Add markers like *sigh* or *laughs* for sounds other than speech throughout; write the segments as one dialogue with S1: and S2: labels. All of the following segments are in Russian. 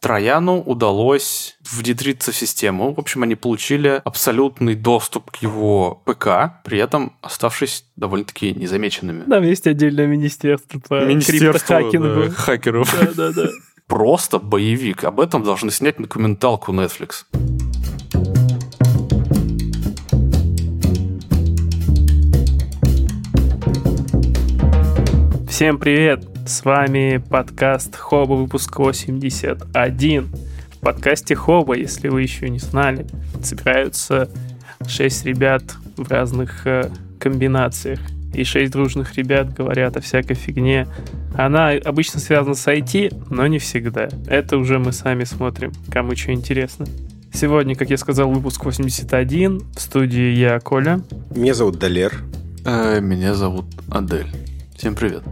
S1: Трояну удалось внедриться в систему. В общем, они получили абсолютный доступ к его ПК, при этом оставшись довольно-таки незамеченными.
S2: Там есть отдельное министерство по криптохакингу.
S1: да, хакеров.
S2: Да, да, да.
S1: Просто боевик. Об этом должны снять документалку Netflix.
S2: Всем привет! С вами подкаст Хоба, выпуск 81. В подкасте Хоба, если вы еще не знали, собираются 6 ребят в разных э, комбинациях. И 6 дружных ребят говорят о всякой фигне. Она обычно связана с IT, но не всегда. Это уже мы сами смотрим, кому что интересно. Сегодня, как я сказал, выпуск 81. В студии я, Коля.
S3: Меня зовут Далер.
S1: Э, Меня зовут Адель. Всем привет.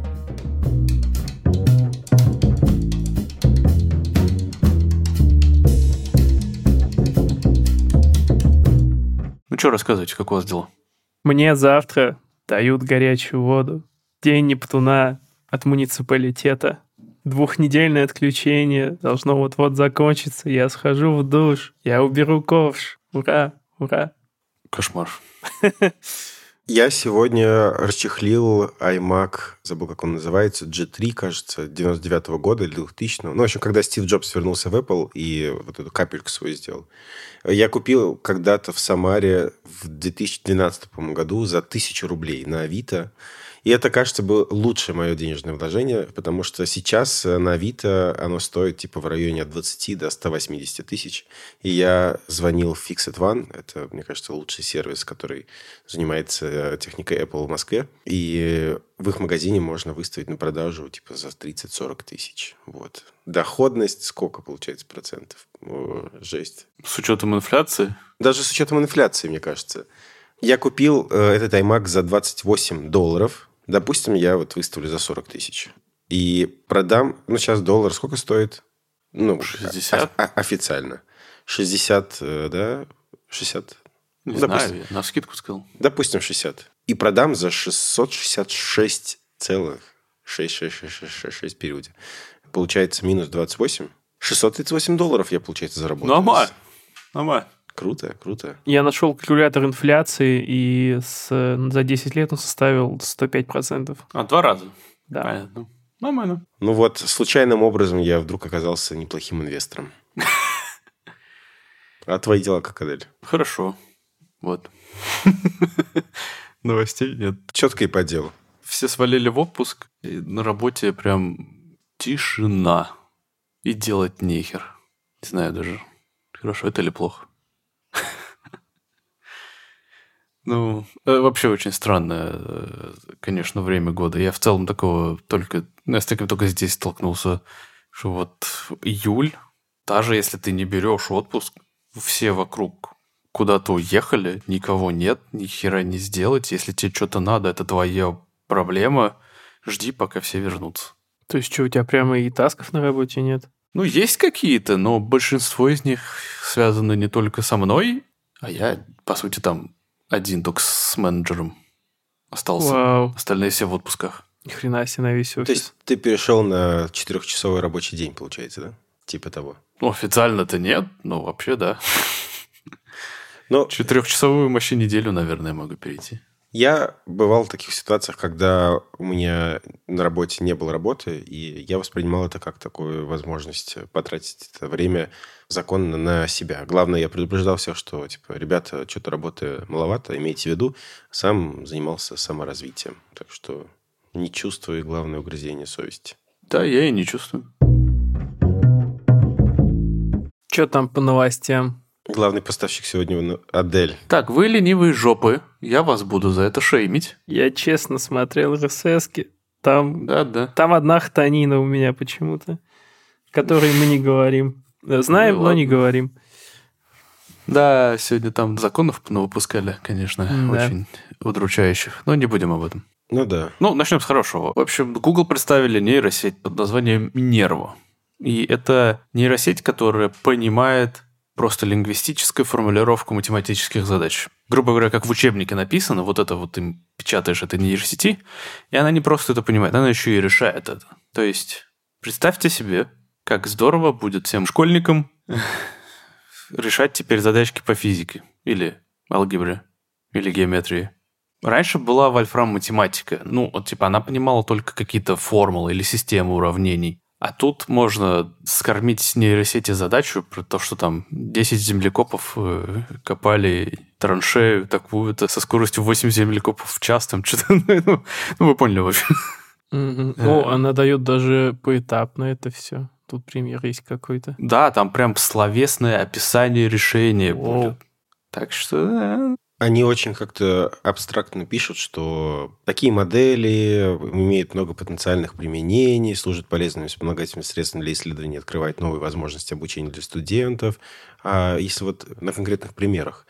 S1: Ну что рассказывайте, как у вас дела?
S2: Мне завтра дают горячую воду. День Нептуна от муниципалитета. Двухнедельное отключение должно вот-вот закончиться. Я схожу в душ, я уберу ковш. Ура, ура.
S1: Кошмар. *laughs*
S3: Я сегодня расчехлил iMac, забыл, как он называется, G3, кажется, 99 -го года или 2000 -го. Ну, в общем, когда Стив Джобс вернулся в Apple и вот эту капельку свою сделал. Я купил когда-то в Самаре в 2012 по-моему, году за 1000 рублей на Авито. И это, кажется, было лучшее мое денежное вложение, потому что сейчас на Авито оно стоит типа в районе от 20 до 180 тысяч. И я звонил в Fixit One, это, мне кажется, лучший сервис, который занимается техникой Apple в Москве. И в их магазине можно выставить на продажу типа за 30-40 тысяч. Вот. Доходность сколько получается процентов? О, жесть.
S1: С учетом инфляции?
S3: Даже с учетом инфляции, мне кажется. Я купил э, этот iMac за 28 долларов. Допустим, я вот выставлю за 40 тысяч. И продам... Ну, сейчас доллар сколько стоит? Ну,
S1: 60?
S3: о- официально. 60, э, да? 60?
S1: Не
S3: Ну,
S1: знаю,
S3: допустим.
S1: я на скидку сказал.
S3: Допустим, 60. И продам за 666 целых 666 периоде. Получается минус 28. 638 долларов я, получается, заработал.
S1: Нормально. Нормально.
S3: Круто, круто.
S2: Я нашел калькулятор инфляции, и с, за 10 лет он составил 105%.
S1: А, два раза.
S2: Да.
S1: Понятно. Нормально.
S3: Ну вот, случайным образом я вдруг оказался неплохим инвестором. *laughs* А твои дела как, Адель?
S1: Хорошо. Вот. *laughs* Новостей нет.
S3: Четко и по делу.
S1: Все свалили в отпуск, и на работе прям тишина. И делать нехер. Не знаю даже, хорошо это или плохо. Ну, э, вообще очень странное, э, конечно, время года. Я в целом такого только... ну, Я с таким только здесь столкнулся, что вот июль, даже если ты не берешь отпуск, все вокруг куда-то уехали, никого нет, ни хера не сделать. Если тебе что-то надо, это твоя проблема. Жди, пока все вернутся.
S2: То есть что, у тебя прямо и тасков на работе нет?
S1: Ну, есть какие-то, но большинство из них связаны не только со мной, а я, по сути, там один только с менеджером остался.
S2: Вау,
S1: Остальные все в отпусках.
S2: ни хрена себе на весь
S3: То
S2: офис.
S3: есть ты перешел на четырехчасовой рабочий день, получается, да? Типа того.
S1: Ну, официально-то нет, но вообще да.
S3: Но
S1: Четырехчасовую вообще неделю, наверное, могу перейти.
S3: я бывал в таких ситуациях, когда у меня на работе не было работы, и я воспринимал это как такую возможность потратить это время законно на себя. Главное, я предупреждал всех, что, типа, ребята, что-то работы маловато, имейте в виду. Сам занимался саморазвитием. Так что не чувствую, главное, угрызение совести.
S1: Да, я и не чувствую.
S2: Что там по новостям?
S3: Главный поставщик сегодня Адель.
S1: Так, вы ленивые жопы. Я вас буду за это шеймить.
S2: Я честно смотрел рсс Там,
S1: Да-да.
S2: там одна хтонина у меня почему-то, которой мы не говорим. Э, Знаем,
S1: Ну
S2: но не говорим.
S1: Да, сегодня там законов выпускали, конечно,
S2: Да.
S1: очень удручающих. Но не будем об этом.
S3: Ну да.
S1: Ну, начнем с хорошего. В общем, Google представили нейросеть под названием Minerva. И это нейросеть, которая понимает просто лингвистическую формулировку математических задач. Грубо говоря, как в учебнике написано, вот это вот ты печатаешь этой нейросети, и она не просто это понимает, она еще и решает это. То есть, представьте себе, как здорово будет всем школьникам решать теперь задачки по физике или алгебре или геометрии. Раньше была вольфрам математика. Ну, вот, типа, она понимала только какие-то формулы или системы уравнений. А тут можно скормить нейросети задачу про то, что там 10 землекопов э, копали траншею такую-то со скоростью 8 землекопов в час, там что-то, *laughs* ну, ну, вы поняли, в общем.
S2: Ну, она дает даже поэтапно это все. Тут пример есть какой-то.
S1: Да, там прям словесное описание решения будет. Так что
S3: они очень как-то абстрактно пишут, что такие модели имеют много потенциальных применений, служат полезными вспомогательными средствами для исследования, открывают новые возможности обучения для студентов. А если вот на конкретных примерах,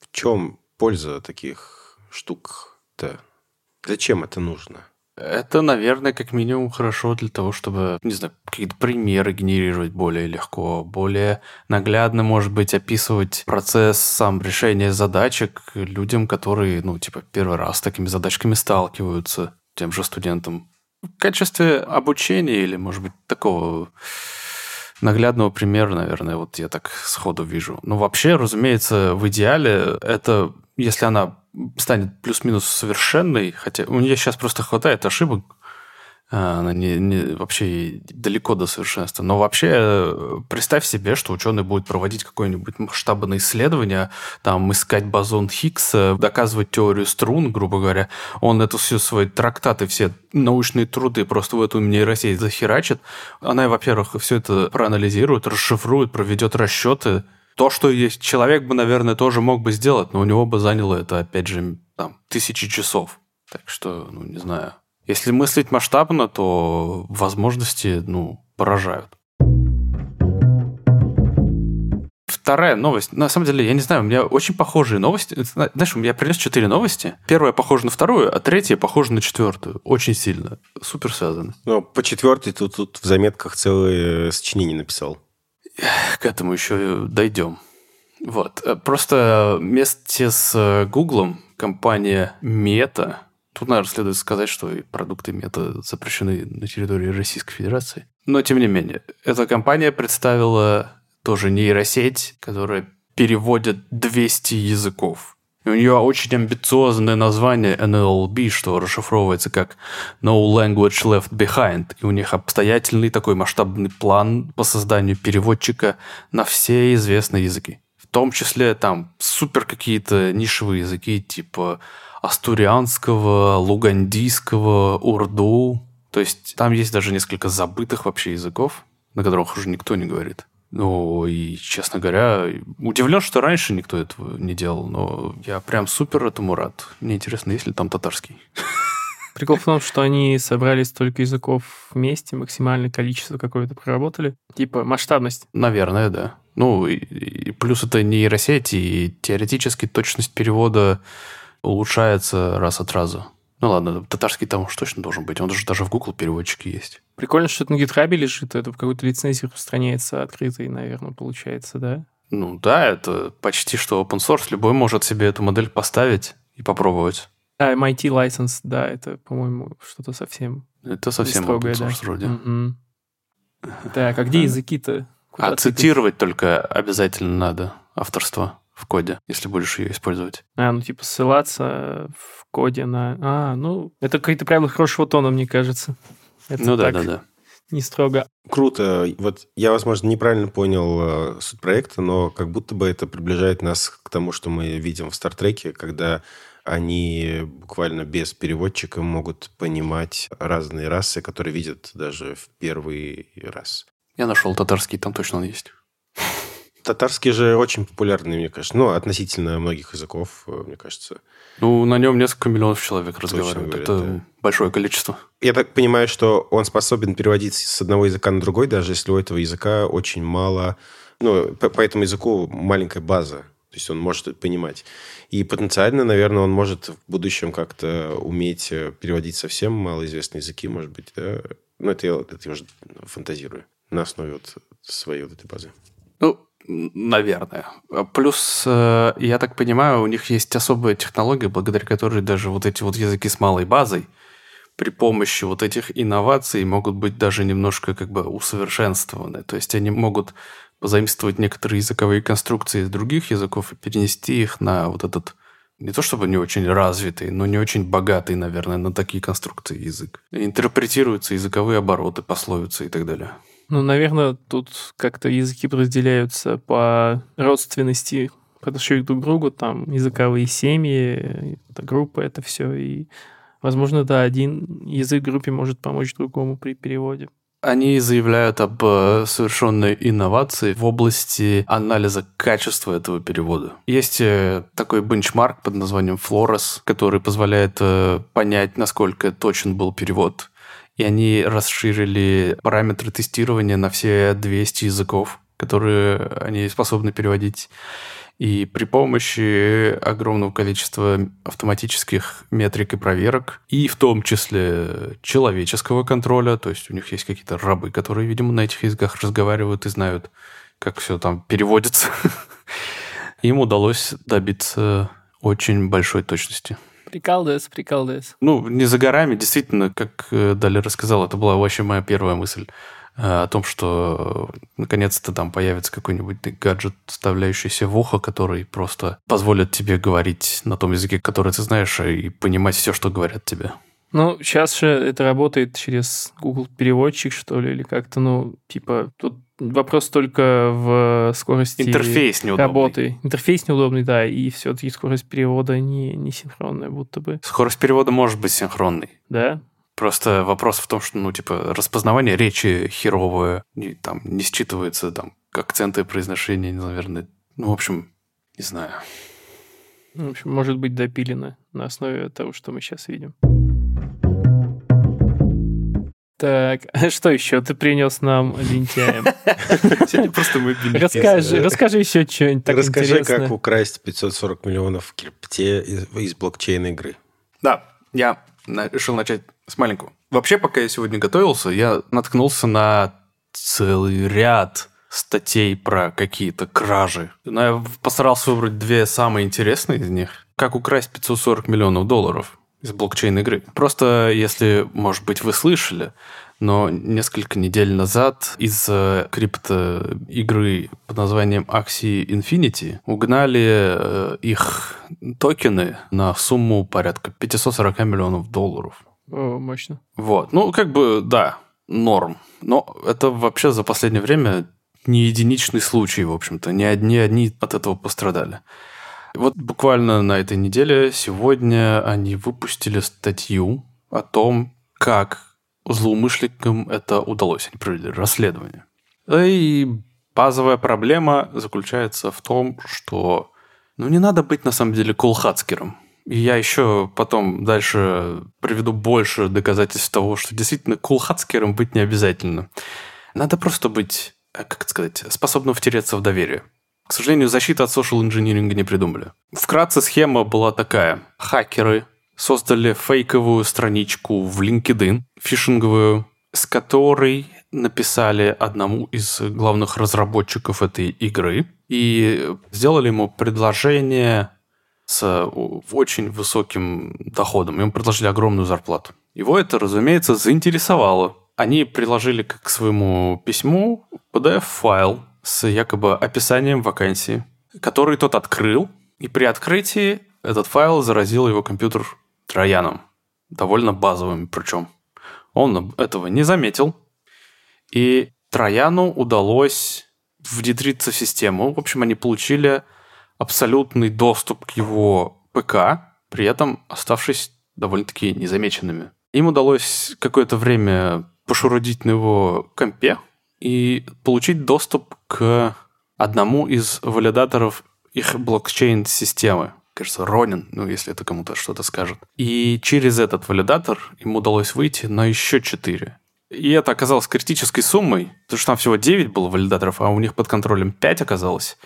S3: в чем польза таких штук-то? Зачем это нужно?
S1: Это, наверное, как минимум хорошо для того, чтобы, не знаю, какие-то примеры генерировать более легко, более наглядно, может быть, описывать процесс сам решения задачек людям, которые, ну, типа, первый раз с такими задачками сталкиваются, тем же студентам. В качестве обучения или, может быть, такого наглядного примера, наверное, вот я так сходу вижу. Но вообще, разумеется, в идеале это, если она станет плюс-минус совершенной, хотя у нее сейчас просто хватает ошибок, она не, не, вообще далеко до совершенства. Но вообще э, представь себе, что ученый будет проводить какое-нибудь масштабное исследование, там искать бозон Хиггса, доказывать теорию струн, грубо говоря. Он это все свои трактаты, все научные труды просто в эту нейросеть захерачит. Она, во-первых, все это проанализирует, расшифрует, проведет расчеты, то, что есть человек бы, наверное, тоже мог бы сделать, но у него бы заняло это, опять же, там, тысячи часов. Так что, ну, не знаю. Если мыслить масштабно, то возможности, ну, поражают. Вторая новость. На самом деле, я не знаю, у меня очень похожие новости. Знаешь, я принес четыре новости. Первая похожа на вторую, а третья похожа на четвертую. Очень сильно. Супер связаны.
S3: Ну, по четвертой тут, тут в заметках целое сочинение написал.
S1: К этому еще дойдем. Вот. Просто вместе с Гуглом компания Meta, тут, наверное, следует сказать, что и продукты Meta запрещены на территории Российской Федерации. Но, тем не менее, эта компания представила тоже нейросеть, которая переводит 200 языков. И у нее очень амбициозное название NLB, что расшифровывается как No Language Left Behind. И у них обстоятельный такой масштабный план по созданию переводчика на все известные языки. В том числе там супер какие-то нишевые языки типа астурианского, лугандийского, урду. То есть там есть даже несколько забытых вообще языков, на которых уже никто не говорит. Ну, и, честно говоря, удивлен, что раньше никто этого не делал, но я прям супер этому рад. Мне интересно, есть ли там татарский. *laughs*
S2: Прикол в том, что они собрали столько языков вместе, максимальное количество какое-то проработали. Типа масштабность.
S1: Наверное, да. Ну, и, и плюс это нейросеть, и теоретически точность перевода улучшается раз от раза. Ну ладно, татарский там уж точно должен быть. Он даже, даже в Google переводчике есть.
S2: Прикольно, что это на гитхабе лежит, это в какой-то лицензии распространяется открытой, наверное, получается, да?
S1: Ну да, это почти что open source. Любой может себе эту модель поставить и попробовать.
S2: А, MIT license, да, это, по-моему, что-то совсем
S1: Это совсем строгое, open source да? вроде.
S2: Угу. Так, а где *laughs* языки-то?
S1: Куда а цитировать только обязательно надо авторство в коде, если будешь ее использовать.
S2: А, ну типа ссылаться в коде на... А, ну, это какие-то правила хорошего тона, мне кажется. Это
S1: ну да, да, да.
S2: Не строго.
S3: Круто. Вот я, возможно, неправильно понял э, суть проекта, но как будто бы это приближает нас к тому, что мы видим в Стартреке, когда они буквально без переводчика могут понимать разные расы, которые видят даже в первый раз.
S1: Я нашел татарский, там точно он есть.
S3: Татарский же очень популярный, мне кажется. Ну, относительно многих языков, э, мне кажется.
S1: Ну, на нем несколько миллионов человек разговаривают. Говорят, Это да. большое количество.
S3: Я так понимаю, что он способен переводить с одного языка на другой, даже если у этого языка очень мало... Ну, по, по этому языку маленькая база. То есть он может понимать. И потенциально, наверное, он может в будущем как-то уметь э, переводить совсем малоизвестные языки, может быть, да? Ну, это я, это я уже фантазирую на основе вот своей вот этой базы.
S1: Ну, Наверное. Плюс, э, я так понимаю, у них есть особая технология, благодаря которой даже вот эти вот языки с малой базой при помощи вот этих инноваций могут быть даже немножко как бы усовершенствованы. То есть они могут позаимствовать некоторые языковые конструкции из других языков и перенести их на вот этот не то чтобы не очень развитый, но не очень богатый, наверное, на такие конструкции язык. Интерпретируются языковые обороты, пословицы и так далее.
S2: Ну, наверное, тут как-то языки разделяются по родственности по отношению друг к другу, там языковые семьи, это группа, это все. И, возможно, да, один язык группе может помочь другому при переводе.
S1: Они заявляют об э, совершенной инновации в области анализа качества этого перевода. Есть э, такой бенчмарк под названием Flores, который позволяет э, понять, насколько точен был перевод. И они расширили параметры тестирования на все 200 языков, которые они способны переводить. И при помощи огромного количества автоматических метрик и проверок, и в том числе человеческого контроля, то есть у них есть какие-то рабы, которые, видимо, на этих языках разговаривают и знают, как все там переводится, *laughs* им удалось добиться очень большой точности.
S2: Прикалдес, прикалдес.
S1: Ну, не за горами, действительно, как э, Дали рассказал, это была вообще моя первая мысль. Э, о том, что э, наконец-то там появится какой-нибудь гаджет, вставляющийся в ухо, который просто позволит тебе говорить на том языке, который ты знаешь, и понимать все, что говорят тебе.
S2: Ну, сейчас же это работает через Google переводчик, что ли, или как-то, ну, типа, тут вопрос только в скорости
S1: Интерфейс неудобный.
S2: работы. Интерфейс неудобный, да, и все-таки скорость перевода не, не синхронная, будто бы.
S1: Скорость перевода может быть синхронной.
S2: Да?
S1: Просто вопрос в том, что, ну, типа, распознавание речи херовое, не, там, не считывается, там, акценты произношения, наверное. Ну, в общем, не знаю.
S2: В общем, может быть допилено на основе того, что мы сейчас видим. Так, *laughs* что еще ты принес нам лентяем? *laughs*
S1: Сегодня просто мы
S2: Расскажи, расскажи еще что-нибудь так
S3: Расскажи, как украсть 540 миллионов в крипте из, блокчейн игры.
S1: Да, я решил начать с маленького. Вообще, пока я сегодня готовился, я наткнулся на целый ряд статей про какие-то кражи. Но я постарался выбрать две самые интересные из них. Как украсть 540 миллионов долларов из блокчейн-игры. Просто, если, может быть, вы слышали, но несколько недель назад из крипто-игры под названием Axie Infinity угнали э, их токены на сумму порядка 540 миллионов долларов.
S2: О, мощно.
S1: Вот. Ну, как бы, да, норм. Но это вообще за последнее время не единичный случай, в общем-то. Не одни, одни от этого пострадали. Вот буквально на этой неделе, сегодня, они выпустили статью о том, как злоумышленникам это удалось. Они провели расследование. И базовая проблема заключается в том, что ну, не надо быть, на самом деле, кулхацкером. И я еще потом дальше приведу больше доказательств того, что действительно кулхацкером быть не обязательно. Надо просто быть, э, как сказать, способным втереться в доверие. К сожалению, защиту от social инжиниринга не придумали. Вкратце схема была такая. Хакеры создали фейковую страничку в LinkedIn, фишинговую, с которой написали одному из главных разработчиков этой игры и сделали ему предложение с очень высоким доходом. Ему предложили огромную зарплату. Его это, разумеется, заинтересовало. Они приложили к своему письму PDF-файл с якобы описанием вакансии, который тот открыл, и при открытии этот файл заразил его компьютер трояном, довольно базовым причем. Он этого не заметил, и Трояну удалось внедриться в систему. В общем, они получили абсолютный доступ к его ПК, при этом оставшись довольно-таки незамеченными. Им удалось какое-то время пошурудить на его компе и получить доступ к одному из валидаторов их блокчейн-системы. Кажется, Ронин, ну, если это кому-то что-то скажет. И через этот валидатор им удалось выйти на еще четыре. И это оказалось критической суммой, потому что там всего 9 было валидаторов, а у них под контролем 5 оказалось.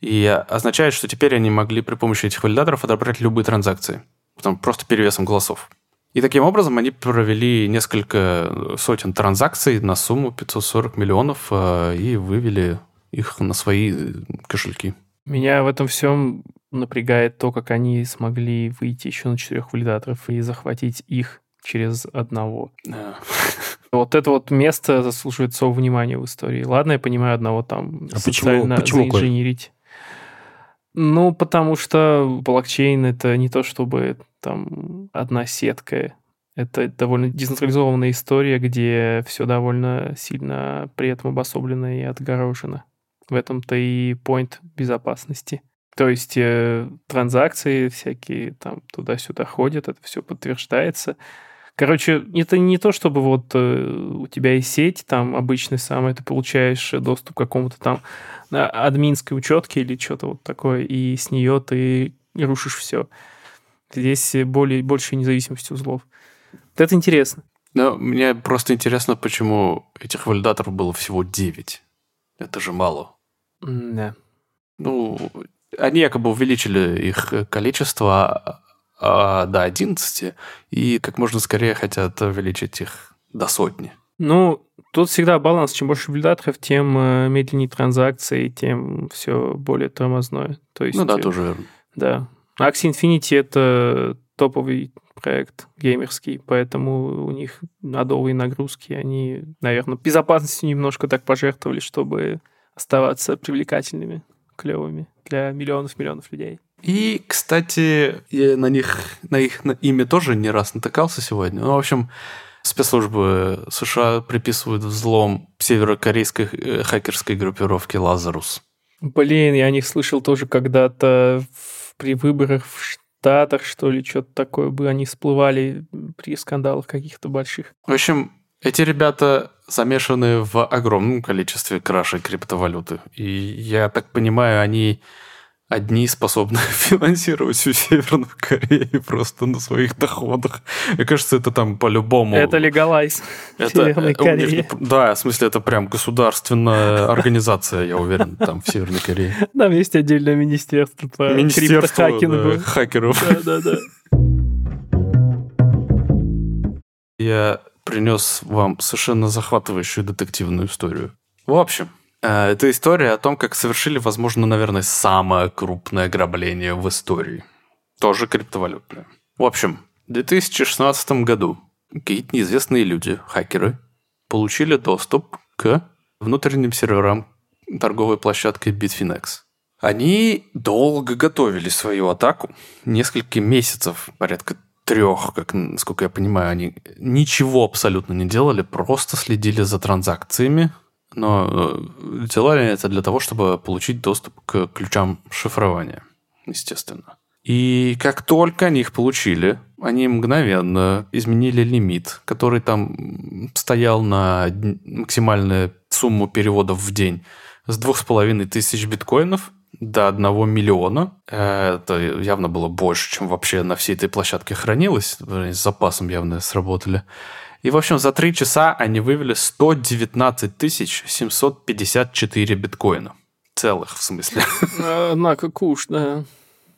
S1: И означает, что теперь они могли при помощи этих валидаторов отобрать любые транзакции. Потом просто перевесом голосов. И таким образом они провели несколько сотен транзакций на сумму 540 миллионов э, и вывели их на свои кошельки.
S2: Меня в этом всем напрягает то, как они смогли выйти еще на четырех валидаторов и захватить их через одного.
S1: Да. *laughs*
S2: Вот это вот место заслуживает своего внимания в истории. Ладно, я понимаю одного там
S3: А
S2: социально
S3: почему- почему, Коль?
S2: заинженерить. Ну, потому что блокчейн это не то, чтобы там одна сетка. Это довольно децентрализованная история, где все довольно сильно при этом обособлено и отгорожено. В этом-то и point безопасности. То есть э, транзакции всякие там туда-сюда ходят, это все подтверждается. Короче, это не то, чтобы вот э, у тебя есть сеть, там обычный самый, ты получаешь доступ к какому-то там а, админской учетке или что-то вот такое, и с нее ты рушишь все. Здесь более, большая независимость узлов. Вот это интересно.
S1: Но мне просто интересно, почему этих валидаторов было всего 9. Это же мало.
S2: Да.
S1: Ну, они якобы увеличили их количество а, до 11, и как можно скорее хотят увеличить их до сотни.
S2: Ну, тут всегда баланс. Чем больше валидаторов, тем э, медленнее транзакции, тем все более тормозное. То есть,
S1: Ну да,
S2: э,
S1: тоже.
S2: Да. Axie Infinity — это топовый проект геймерский, поэтому у них адовые нагрузки, они, наверное, безопасностью немножко так пожертвовали, чтобы оставаться привлекательными, клевыми для миллионов-миллионов людей.
S1: И, кстати, я на них, на их на имя тоже не раз натыкался сегодня. Ну, в общем, спецслужбы США приписывают взлом северокорейской э, хакерской группировки «Лазарус».
S2: Блин, я о них слышал тоже когда-то в- при выборах в Штатах, что ли, что-то такое бы они всплывали при скандалах каких-то больших.
S1: В общем, эти ребята замешаны в огромном количестве кражей криптовалюты. И я так понимаю, они одни способны *laughs* финансировать всю Северную Корею просто на своих доходах. Мне кажется, это там по-любому...
S2: Это легалайз в Северной
S1: э, у них да, в смысле, это прям государственная организация, я уверен, там в Северной Корее.
S2: Там есть отдельное министерство по
S1: Министерство
S2: криптохакингу.
S1: да, хакеров.
S2: Да-да-да.
S1: Я принес вам совершенно захватывающую детективную историю. В общем, это история о том, как совершили, возможно, наверное, самое крупное ограбление в истории. Тоже криптовалютное. В общем, в 2016 году какие-то неизвестные люди, хакеры, получили доступ к внутренним серверам торговой площадки Bitfinex. Они долго готовили свою атаку, несколько месяцев, порядка трех, как, насколько я понимаю, они ничего абсолютно не делали, просто следили за транзакциями, но э, делали это для того, чтобы получить доступ к ключам шифрования, естественно. И как только они их получили, они мгновенно изменили лимит, который там стоял на максимальную сумму переводов в день с двух с половиной тысяч биткоинов до одного миллиона. Это явно было больше, чем вообще на всей этой площадке хранилось. С запасом явно сработали. И, в общем, за три часа они вывели 119 тысяч 754 биткоина. Целых, в смысле. *laughs*
S2: Однако куш, да.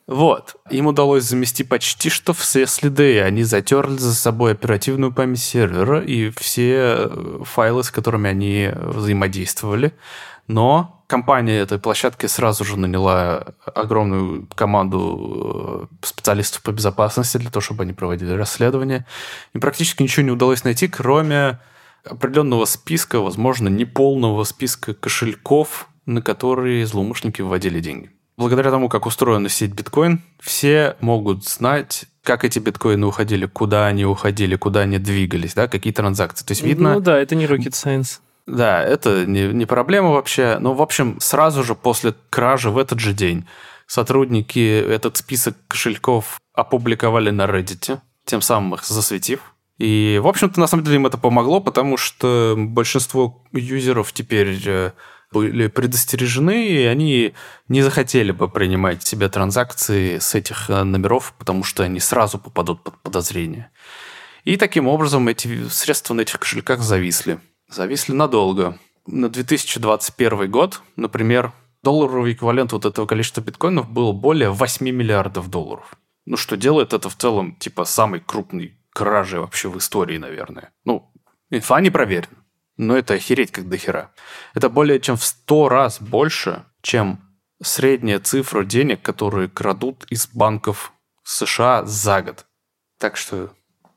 S1: Вот. Им удалось замести почти что все следы. Они затерли за собой оперативную память сервера и все э, файлы, с которыми они взаимодействовали. Но компания этой площадки сразу же наняла огромную команду э, специалистов по безопасности для того, чтобы они проводили расследование. И практически ничего не удалось найти, кроме определенного списка, возможно, неполного списка кошельков, на которые злоумышленники вводили деньги. Благодаря тому, как устроена сеть биткоин, все могут знать, как эти биткоины уходили, куда они уходили, куда они двигались, да, какие транзакции. То есть видно...
S2: Ну да, это не rocket science.
S1: Да, это не, не проблема вообще. Но, в общем, сразу же после кражи в этот же день сотрудники этот список кошельков опубликовали на Reddit, тем самым их засветив. И, в общем-то, на самом деле им это помогло, потому что большинство юзеров теперь э, были предостережены, и они не захотели бы принимать себе транзакции с этих э, номеров, потому что они сразу попадут под подозрение. И таким образом эти средства на этих кошельках зависли. Зависли надолго. На 2021 год, например, долларовый эквивалент вот этого количества биткоинов был более 8 миллиардов долларов. Ну, что делает это в целом, типа, самой крупной кражей вообще в истории, наверное. Ну, инфа не проверена. Но это охереть как дохера. Это более чем в 100 раз больше, чем средняя цифра денег, которые крадут из банков США за год. Так что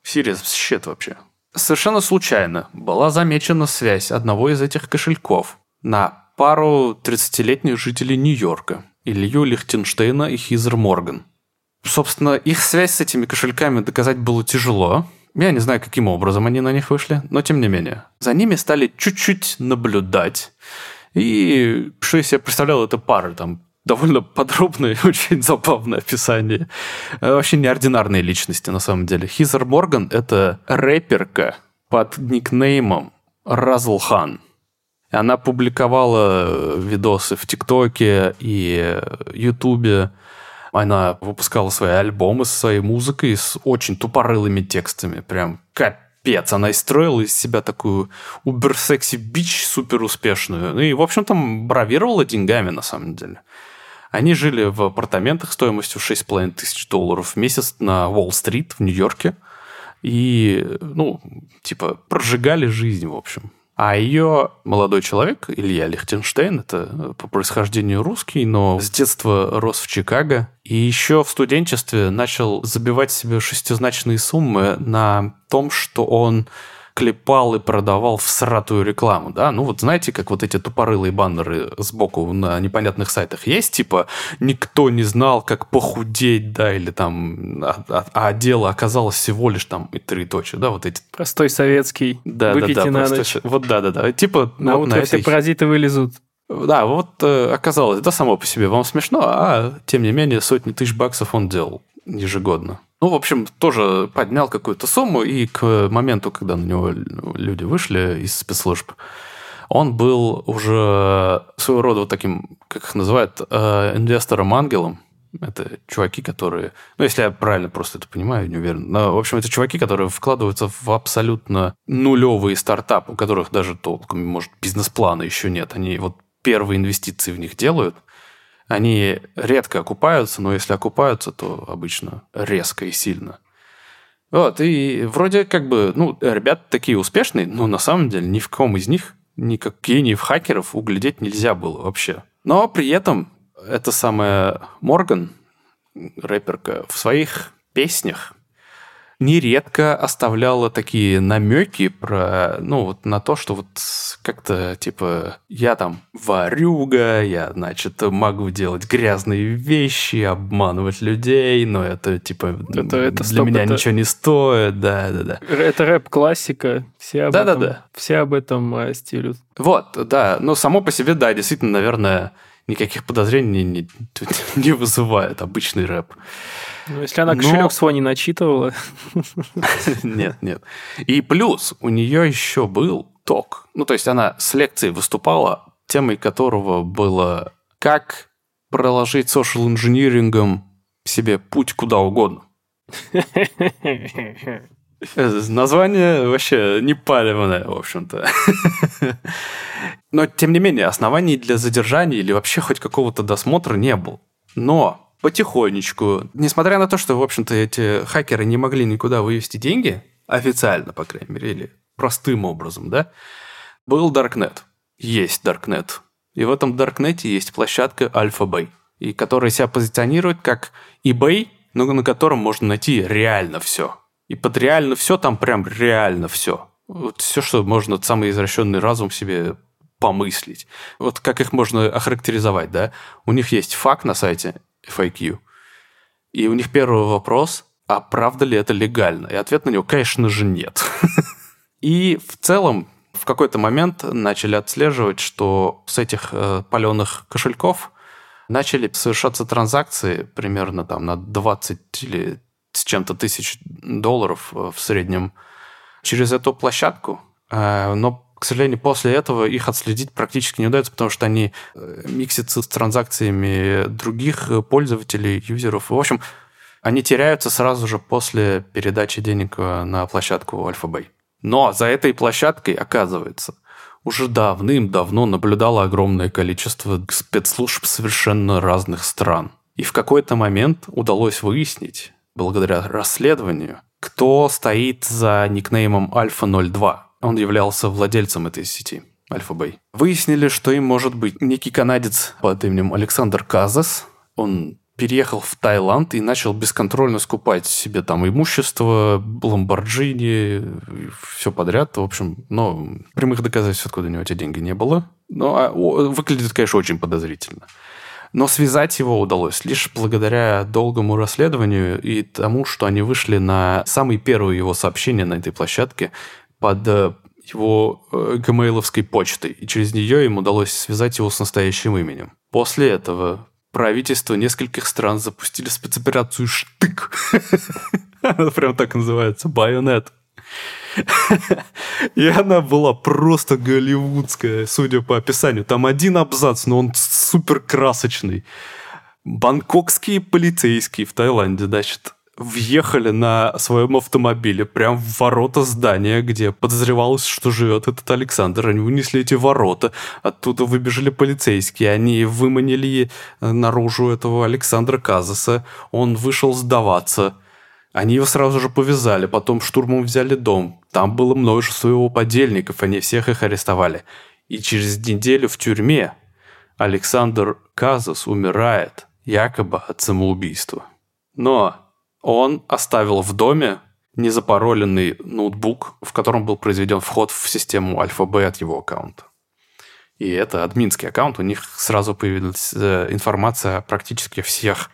S1: Serious shit вообще. Совершенно случайно была замечена связь одного из этих кошельков на пару 30-летних жителей Нью-Йорка, Илью Лихтенштейна и Хизер Морган. Собственно, их связь с этими кошельками доказать было тяжело. Я не знаю, каким образом они на них вышли, но тем не менее. За ними стали чуть-чуть наблюдать. И что из себя представляла эта пара? Там довольно подробное и *laughs* очень забавное описание. Вообще неординарные личности, на самом деле. Хизер Морган — это рэперка под никнеймом Разлхан. Она публиковала видосы в ТикТоке и Ютубе. Она выпускала свои альбомы со своей музыкой с очень тупорылыми текстами. Прям капец. Она и строила из себя такую убер-секси бич супер успешную. Ну и, в общем-то, бравировала деньгами, на самом деле. Они жили в апартаментах стоимостью 6,5 тысяч долларов в месяц на Уолл-стрит в Нью-Йорке. И, ну, типа, прожигали жизнь, в общем. А ее молодой человек, Илья Лихтенштейн, это по происхождению русский, но с детства рос в Чикаго. И еще в студенчестве начал забивать себе шестизначные суммы на том, что он клепал и продавал всратую рекламу, да? Ну вот знаете, как вот эти тупорылые баннеры сбоку на непонятных сайтах есть, типа никто не знал, как похудеть, да, или там, а, а, а дело оказалось всего лишь там и три точки, да, вот эти.
S2: Простой советский.
S1: Да, да, да,
S2: на
S1: простой...
S2: ночь.
S1: Вот да, да, да. Типа
S2: на
S1: вот
S2: утро
S1: на
S2: все
S1: этой...
S2: паразиты вылезут.
S1: Да, вот э, оказалось, это само по себе вам смешно, а тем не менее сотни тысяч баксов он делал ежегодно. Ну, в общем, тоже поднял какую-то сумму, и к моменту, когда на него люди вышли из спецслужб, он был уже своего рода вот таким, как их называют, э, инвестором-ангелом. Это чуваки, которые... Ну, если я правильно просто это понимаю, не уверен. Но, в общем, это чуваки, которые вкладываются в абсолютно нулевые стартапы, у которых даже толком, может, бизнес-плана еще нет. Они вот первые инвестиции в них делают – они редко окупаются, но если окупаются, то обычно резко и сильно. Вот, и вроде как бы, ну, ребята такие успешные, но на самом деле ни в ком из них никак гениев хакеров углядеть нельзя было вообще. Но при этом эта самая Морган, рэперка, в своих песнях нередко оставляла такие намеки про, ну, вот на то, что вот как-то, типа, я там варюга, я, значит, могу делать грязные вещи, обманывать людей, но это, типа, это, это, для стоп, меня это... ничего не стоит, да-да-да.
S2: Это рэп-классика, все об,
S1: да,
S2: этом,
S1: да, да.
S2: все об этом э, стилю.
S1: Вот, да, но само по себе, да, действительно, наверное, никаких подозрений не, не *laughs* вызывает обычный рэп.
S2: Ну, если она кошелек Но... свой не начитывала. *laughs*
S1: Нет, нет. И плюс у нее еще был ток. Ну, то есть она с лекцией выступала, темой которого было «Как проложить social инжинирингом себе путь куда угодно». *laughs* Название вообще не палевное, в общем-то. *laughs* Но, тем не менее, оснований для задержания или вообще хоть какого-то досмотра не было. Но потихонечку, несмотря на то, что, в общем-то, эти хакеры не могли никуда вывести деньги, официально, по крайней мере, или простым образом, да, был Darknet. Есть Darknet. И в этом Darknet есть площадка Alpha и которая себя позиционирует как eBay, но на котором можно найти реально все. И под реально все там прям реально все. Вот все, что можно самый извращенный разум себе помыслить. Вот как их можно охарактеризовать, да? У них есть факт на сайте, FAQ. И у них первый вопрос, а правда ли это легально? И ответ на него, конечно же, нет. *laughs* И в целом в какой-то момент начали отслеживать, что с этих э, паленых кошельков начали совершаться транзакции примерно там на 20 или с чем-то тысяч долларов э, в среднем через эту площадку. Э, но к сожалению, после этого их отследить практически не удается, потому что они э, миксятся с транзакциями других пользователей, юзеров. В общем, они теряются сразу же после передачи денег э, на площадку Alphabay. Но за этой площадкой, оказывается, уже давным-давно наблюдало огромное количество спецслужб совершенно разных стран. И в какой-то момент удалось выяснить, благодаря расследованию, кто стоит за никнеймом Альфа-02. Он являлся владельцем этой сети, Альфа-Бэй. Выяснили, что им может быть некий канадец под именем Александр Казас. Он переехал в Таиланд и начал бесконтрольно скупать себе там имущество, ламборджини, все подряд. В общем, но прямых доказательств, откуда у него эти деньги не было. Но а, выглядит, конечно, очень подозрительно. Но связать его удалось лишь благодаря долгому расследованию и тому, что они вышли на самые первые его сообщения на этой площадке под э, его э, гмейловской почтой, и через нее им удалось связать его с настоящим именем. После этого правительства нескольких стран запустили спецоперацию «Штык». *laughs* Она прям так называется, «Байонет». *laughs* И она была просто голливудская, судя по описанию. Там один абзац, но он супер красочный. Бангкокские полицейские в Таиланде, значит, въехали на своем автомобиле прямо в ворота здания, где подозревалось, что живет этот Александр. Они вынесли эти ворота, оттуда выбежали полицейские, они выманили наружу этого Александра Казаса, он вышел сдаваться. Они его сразу же повязали, потом штурмом взяли дом. Там было множество его подельников, они всех их арестовали. И через неделю в тюрьме Александр Казас умирает, якобы от самоубийства. Но он оставил в доме незапароленный ноутбук, в котором был произведен вход в систему Альфа-Б от его аккаунта. И это админский аккаунт, у них сразу появилась э, информация о практически всех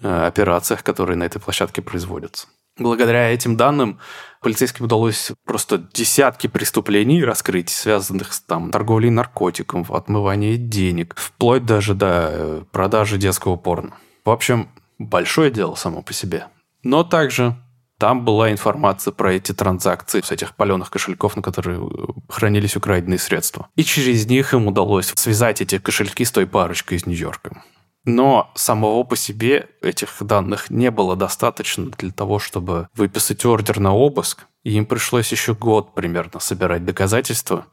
S1: э, операциях, которые на этой площадке производятся. Благодаря этим данным полицейским удалось просто десятки преступлений раскрыть, связанных с там, торговлей наркотиком, отмыванием денег, вплоть даже до э, продажи детского порно. В общем, большое дело само по себе. Но также там была информация про эти транзакции с этих паленых кошельков, на которые э, хранились украденные средства. И через них им удалось связать эти кошельки с той парочкой из Нью-Йорка. Но самого по себе этих данных не было достаточно для того, чтобы выписать ордер на обыск. И им пришлось еще год примерно собирать доказательства.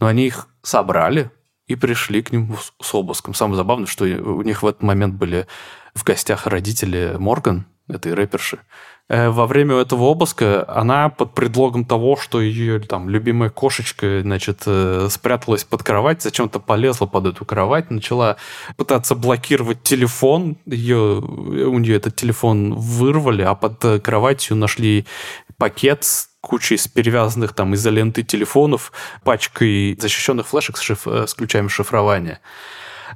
S1: Но они их собрали и пришли к нему с обыском. Самое забавное, что у них в этот момент были в гостях родители Морган, этой рэперши, э, во время этого обыска она под предлогом того, что ее там любимая кошечка, значит, э, спряталась под кровать, зачем-то полезла под эту кровать, начала пытаться блокировать телефон, ее, у нее этот телефон вырвали, а под э, кроватью нашли пакет с кучей с перевязанных там изолентой телефонов, пачкой защищенных флешек с, шиф... с ключами шифрования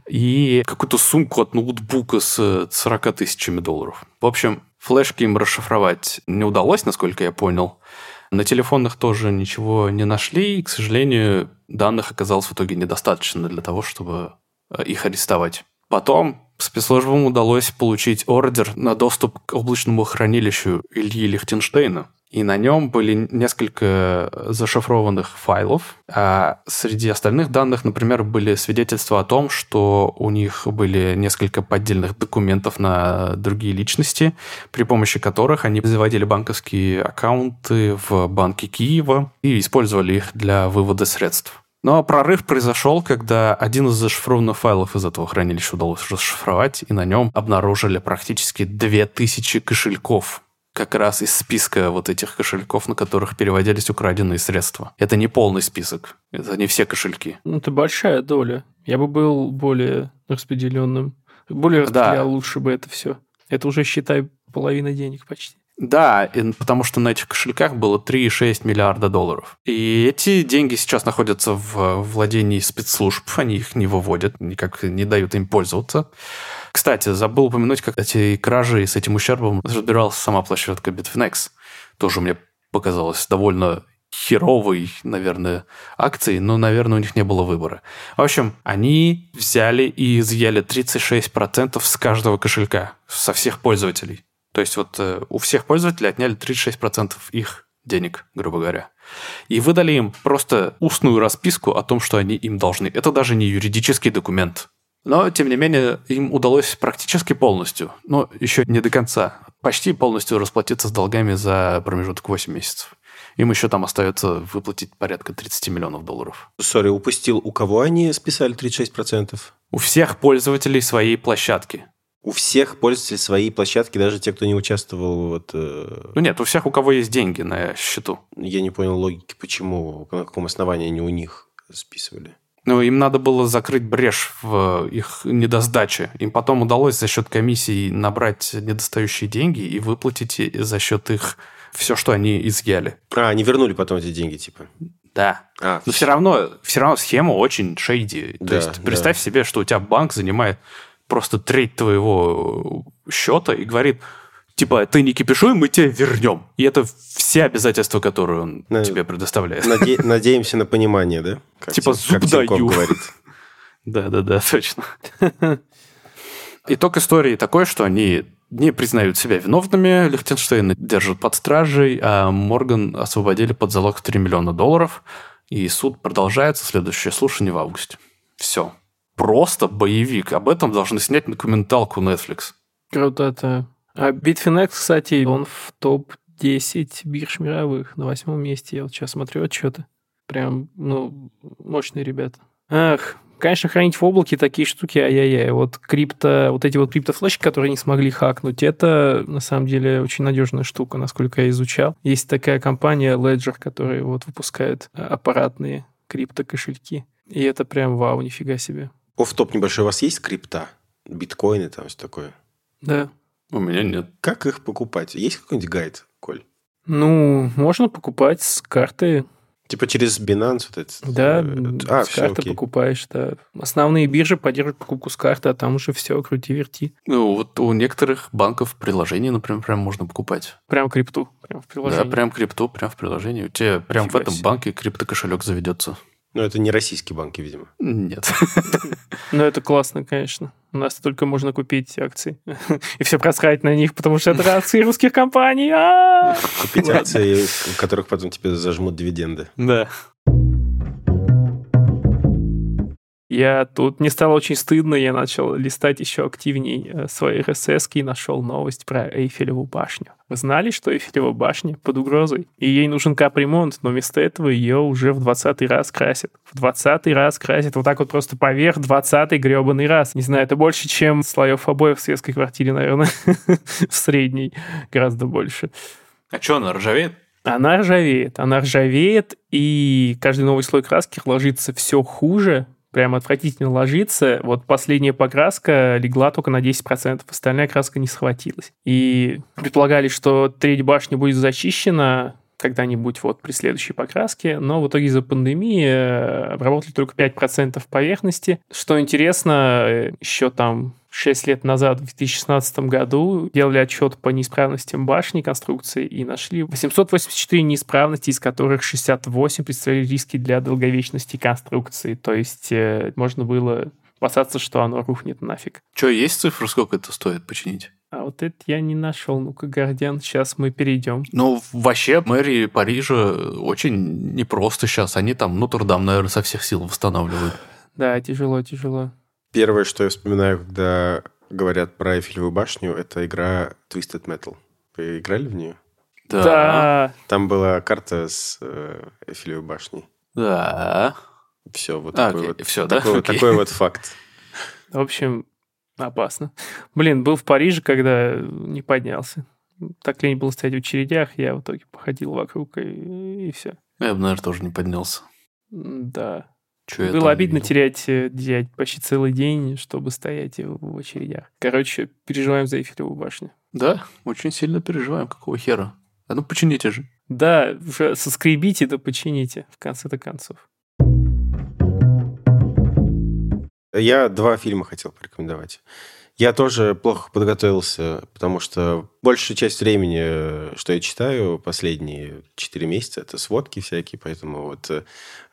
S1: и какую-то сумку от ноутбука с 40 тысячами долларов. В общем, флешки им расшифровать не удалось, насколько я понял. На телефонных тоже ничего не нашли, и, к сожалению, данных оказалось в итоге недостаточно для того, чтобы э, их арестовать. Потом спецслужбам удалось получить ордер на доступ к облачному хранилищу Ильи Лихтенштейна и на нем были несколько зашифрованных файлов. А среди остальных данных, например, были свидетельства о том, что у них были несколько поддельных документов на другие личности, при помощи которых они заводили банковские аккаунты в банке Киева и использовали их для вывода средств. Но прорыв произошел, когда один из зашифрованных файлов из этого хранилища удалось расшифровать, и на нем обнаружили практически 2000 кошельков как раз из списка вот этих кошельков, на которых переводились украденные средства. Это не полный список, это не все кошельки.
S2: Ну, это большая доля. Я бы был более распределенным. Более распределял, да. лучше бы это все. Это уже, считай, половина денег почти.
S1: Да, потому что на этих кошельках было 3,6 миллиарда долларов. И эти деньги сейчас находятся в владении спецслужб, они их не выводят, никак не дают им пользоваться. Кстати, забыл упомянуть, как эти кражи с этим ущербом разбиралась сама площадка Bitfinex. Тоже мне показалось довольно херовой, наверное, акцией, но, наверное, у них не было выбора. В общем, они взяли и изъяли 36% с каждого кошелька, со всех пользователей. То есть вот э, у всех пользователей отняли 36% их денег, грубо говоря. И выдали им просто устную расписку о том, что они им должны. Это даже не юридический документ. Но, тем не менее, им удалось практически полностью, но еще не до конца, почти полностью расплатиться с долгами за промежуток 8 месяцев. Им еще там остается выплатить порядка 30 миллионов долларов.
S3: Сори, упустил, у кого они списали 36%?
S1: У всех пользователей своей площадки.
S3: У всех пользователей своей площадки, даже те, кто не участвовал вот... Э...
S1: Ну нет, у всех, у кого есть деньги на счету.
S3: Я не понял логики, почему, на каком основании они у них списывали.
S1: Ну, им надо было закрыть брешь в их недосдаче. Им потом удалось за счет комиссии набрать недостающие деньги и выплатить за счет их все, что они изъяли.
S3: А, они вернули потом эти деньги, типа.
S1: Да.
S3: А,
S1: Но все равно, все равно схема очень шейди. То
S3: Да,
S1: есть
S3: да.
S1: представь себе, что у тебя банк занимает просто треть твоего счета и говорит, типа, ты не кипишуй, мы тебе вернем. И это все обязательства, которые он
S3: Да.
S1: тебе предоставляет.
S3: наде- *laughs* надеемся на понимание, да? Как
S1: Типа,
S3: как
S1: зуб
S3: Тинькофф
S1: даю.
S3: говорит. *laughs*
S1: Да-да-да, точно. *laughs* Итог истории такой, что они не признают себя виновными, Лихтенштейна держат под стражей, а Морган освободили под залог в 3 миллиона долларов, и суд продолжается, следующее слушание в августе. Все. Просто боевик. Об этом должны снять документалку Netflix.
S2: Круто-то. А Bitfinex, кстати, он в топ-10 бирж мировых на восьмом месте. Я вот сейчас смотрю отчеты. Прям, ну, мощные ребята. Ах, конечно, хранить в облаке такие штуки, ай-яй-яй. Вот крипто, вот эти вот криптофлешки, которые не смогли хакнуть, это на самом деле очень надежная штука, насколько я изучал. Есть такая компания Ledger, которая вот выпускает а, аппаратные крипто-кошельки. И это прям вау, нифига себе.
S3: Офф-топ небольшой. У вас есть крипта? Биткоины там, все такое?
S2: Да.
S1: У меня нет.
S3: Как их покупать? Есть какой-нибудь гайд, Коль?
S2: Ну, можно покупать с карты
S3: Типа через Binance вот это?
S2: Да,
S3: э, А,
S2: с
S3: все,
S2: карты
S3: окей.
S2: покупаешь, да. Основные биржи поддерживают покупку с карты, а там уже все, крути-верти.
S1: Ну, вот у некоторых банков приложение, например, прям можно покупать.
S2: Прям крипту, прям в приложении.
S1: Да, прям крипту, прям в приложении. У тебя прям в
S2: Нифига
S1: этом
S2: себе.
S1: банке криптокошелек заведется.
S3: Ну, это не российские банки, видимо.
S1: Нет. *laughs*
S2: Ну, это классно, конечно. У нас только можно купить акции. *laughs* И все просрать на них, потому что это акции русских компаний. А!
S3: Купить акции, в которых потом тебе зажмут дивиденды.
S1: Да.
S2: Я тут не стало очень стыдно, я начал листать еще активней э, свои RSS и нашел новость про Эйфелеву башню. Вы знали, что Эйфелева башня под угрозой? И ей нужен капремонт, но вместо этого ее уже в 20 раз красят. В 20 раз красят вот так вот просто поверх 20 гребаный раз. Не знаю, это больше, чем слоев обоев в светской квартире, наверное, *laughs* в средней гораздо больше.
S1: А что, она ржавеет?
S2: Она ржавеет. Она ржавеет, и каждый новый слой краски ложится все хуже, прям отвратительно ложится. Вот последняя покраска легла только на 10%, остальная краска не схватилась. И предполагали, что треть башни будет зачищена когда-нибудь вот при следующей покраске, но в итоге из-за пандемии э, обработали только 5% поверхности. Что интересно, э, еще там 6 лет назад, в 2016 году, делали отчет по неисправностям башни конструкции и нашли 884 неисправности, из которых 68 представляли риски для долговечности конструкции. То есть э, можно было опасаться, что оно рухнет нафиг.
S1: Что, есть цифры, сколько это стоит починить?
S2: А вот это я не нашел. Ну-ка, Гардиан, сейчас мы перейдем.
S1: Ну, вообще, мэрии Парижа очень непросто сейчас. Они там Нотр-Дам, наверное, со всех сил восстанавливают.
S2: Да, тяжело, тяжело.
S3: Первое, что я вспоминаю, когда говорят про Эйфелеву башню, это игра Twisted Metal. Вы играли в нее?
S1: Да.
S2: Да.
S3: Там была карта с э, Эйфелевой башней.
S1: Да.
S3: Все, вот
S1: А,
S3: такой
S1: окей,
S3: вот.
S1: да?
S3: такой, вот-
S1: Окей.
S3: такой вот факт.
S2: В общем, опасно. Блин, был в Париже, когда не поднялся. Так лень было стоять в очередях, я в итоге походил вокруг и, все.
S1: Я бы, наверное, тоже не поднялся.
S2: Да.
S1: Чё
S2: Было обидно
S1: видел?
S2: терять, э, терять почти целый день, чтобы стоять в в очередях. Короче, переживаем за Эйфелеву башню.
S1: Да, очень сильно переживаем, какого хера. А ну почините же.
S2: Да, уже соскребите да почините, в конце-то концов.
S3: Я два фильма хотел порекомендовать. Я тоже плохо подготовился, потому что большая часть времени, э, что я читаю последние 4 месяца, это сводки всякие, поэтому вот... э,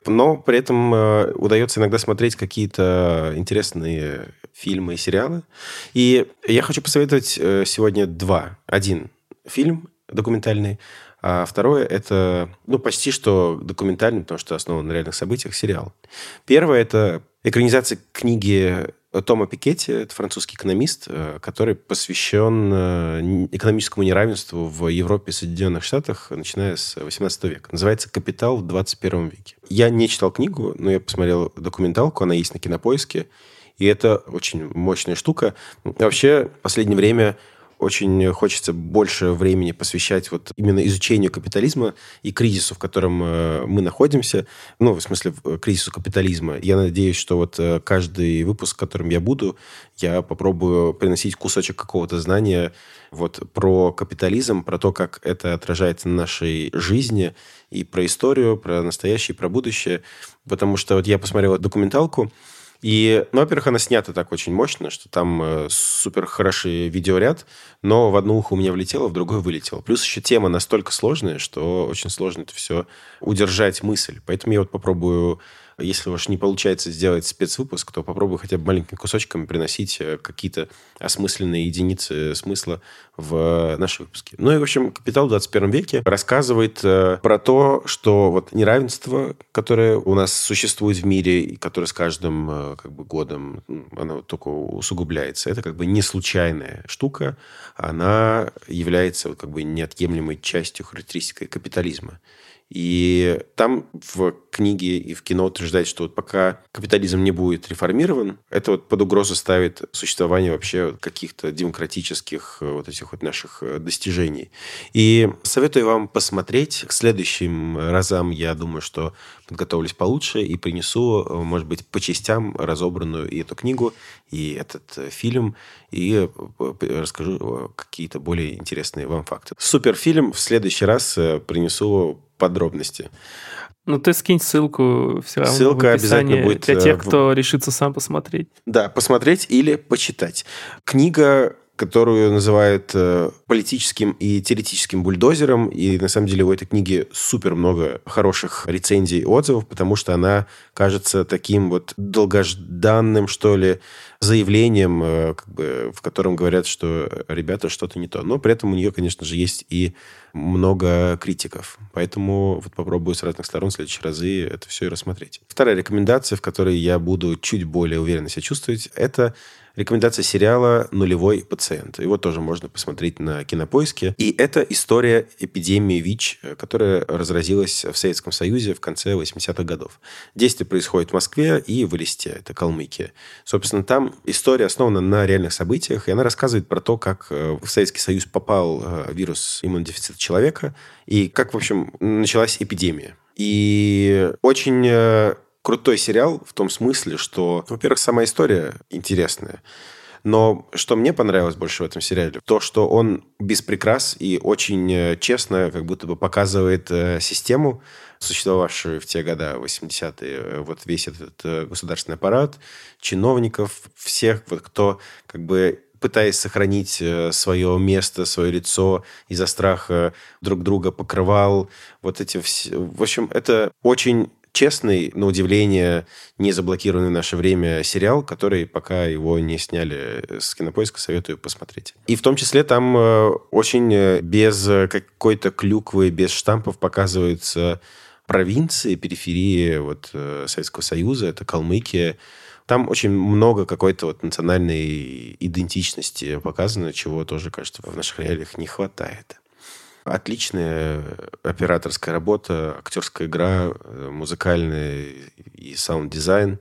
S3: Но при этом э, удается иногда смотреть какие-то интересные фильмы и сериалы. И я хочу посоветовать сегодня два. Один фильм документальный, а второе – это, ну, почти что документальный, потому что основан на реальных событиях, сериал. Первое – это экранизация книги Тома Пикетти, это французский экономист, э, который посвящен э, экономическому неравенству в Европе и Соединенных Штатах, начиная с 18 века. Называется «Капитал в 21 веке». Я не читал книгу, но я посмотрел документалку, она есть на Кинопоиске, и это очень мощная штука. Вообще, в последнее время очень хочется больше времени посвящать вот именно изучению капитализма и кризису, в котором э, мы находимся. Ну, в смысле, кризису капитализма. Я надеюсь, что вот э, каждый выпуск, которым я буду, я попробую приносить кусочек какого-то знания вот про капитализм, про то, как это отражается на нашей жизни, и про историю, про настоящее, про будущее. Потому что вот я посмотрел документалку, и, ну, во-первых, она снята так очень мощно, что там э, супер хороший видеоряд, но в одно ухо у меня влетело, в другое вылетело. Плюс еще тема настолько сложная, что очень сложно это все удержать мысль. Поэтому я вот попробую если уж не получается сделать спецвыпуск, то попробую хотя бы маленькими кусочками приносить э, какие-то осмысленные единицы смысла в наши выпуски. Ну и, в общем, «Капитал в 21 веке» рассказывает э, про то, что вот неравенство, которое у нас существует в мире, и которое с каждым э, как бы, годом оно только усугубляется, это как бы не случайная штука, она является как бы неотъемлемой частью характеристикой капитализма. И там в книге и в кино утверждает, что вот пока капитализм не будет реформирован, это вот под угрозу ставит существование вообще каких-то демократических э, вот этих вот наших э, достижений. И советую вам посмотреть. К следующим разам, я думаю, что подготовлюсь получше и принесу, э, может быть, по частям разобранную и эту книгу, и этот фильм, и расскажу какие-то более интересные вам факты. Суперфильм в следующий раз принесу подробности.
S2: Ну, ты скинь ссылку все равно
S3: Ссылка в обязательно будет
S2: для тех, кто решится сам посмотреть.
S3: Да, посмотреть или почитать. Книга которую называют э, политическим и теоретическим бульдозером. И на самом деле у этой книги супер много хороших рецензий и отзывов, потому что она кажется таким вот долгожданным, что ли, заявлением, э, как бы, в котором говорят, что ребята что-то не то. Но при этом у нее, конечно же, есть и много критиков. Поэтому вот попробую с разных сторон в следующие разы это все и рассмотреть. Вторая рекомендация, в которой я буду чуть более уверенно себя чувствовать, это Рекомендация сериала «Нулевой пациент». Его тоже можно посмотреть на Кинопоиске. И это история эпидемии ВИЧ, которая разразилась в Советском Союзе в конце 80-х годов. Действие происходит в Москве и в Элисте, это Калмыкия. Собственно, там история основана на реальных событиях, и она рассказывает про то, как э, в Советский Союз попал э, вирус иммунодефицита человека, и как, в общем, началась эпидемия. И очень э, крутой сериал в том смысле, что, во-первых, сама история интересная. Но что мне понравилось больше в этом сериале, то, что он без прикрас и очень э, честно как будто бы показывает э, систему, существовавшую в те года, 80-е, э, вот весь этот государственный аппарат, чиновников, всех, вот кто как бы пытаясь сохранить свое место, свое лицо из-за страха друг друга покрывал. Вот эти все... В общем, это очень честный, на удивление, не заблокированный в наше время сериал, который пока его не сняли с кинопоиска, советую посмотреть. И в том числе там э, очень э, без какой-то клюквы, без штампов показываются провинции, периферии вот, э, Советского Союза, это Калмыкия, там очень много какой-то вот национальной идентичности показано, чего тоже, кажется, в наших реалиях не хватает. Отличная операторская работа, актерская игра, э, музыкальный и sound-дизайн.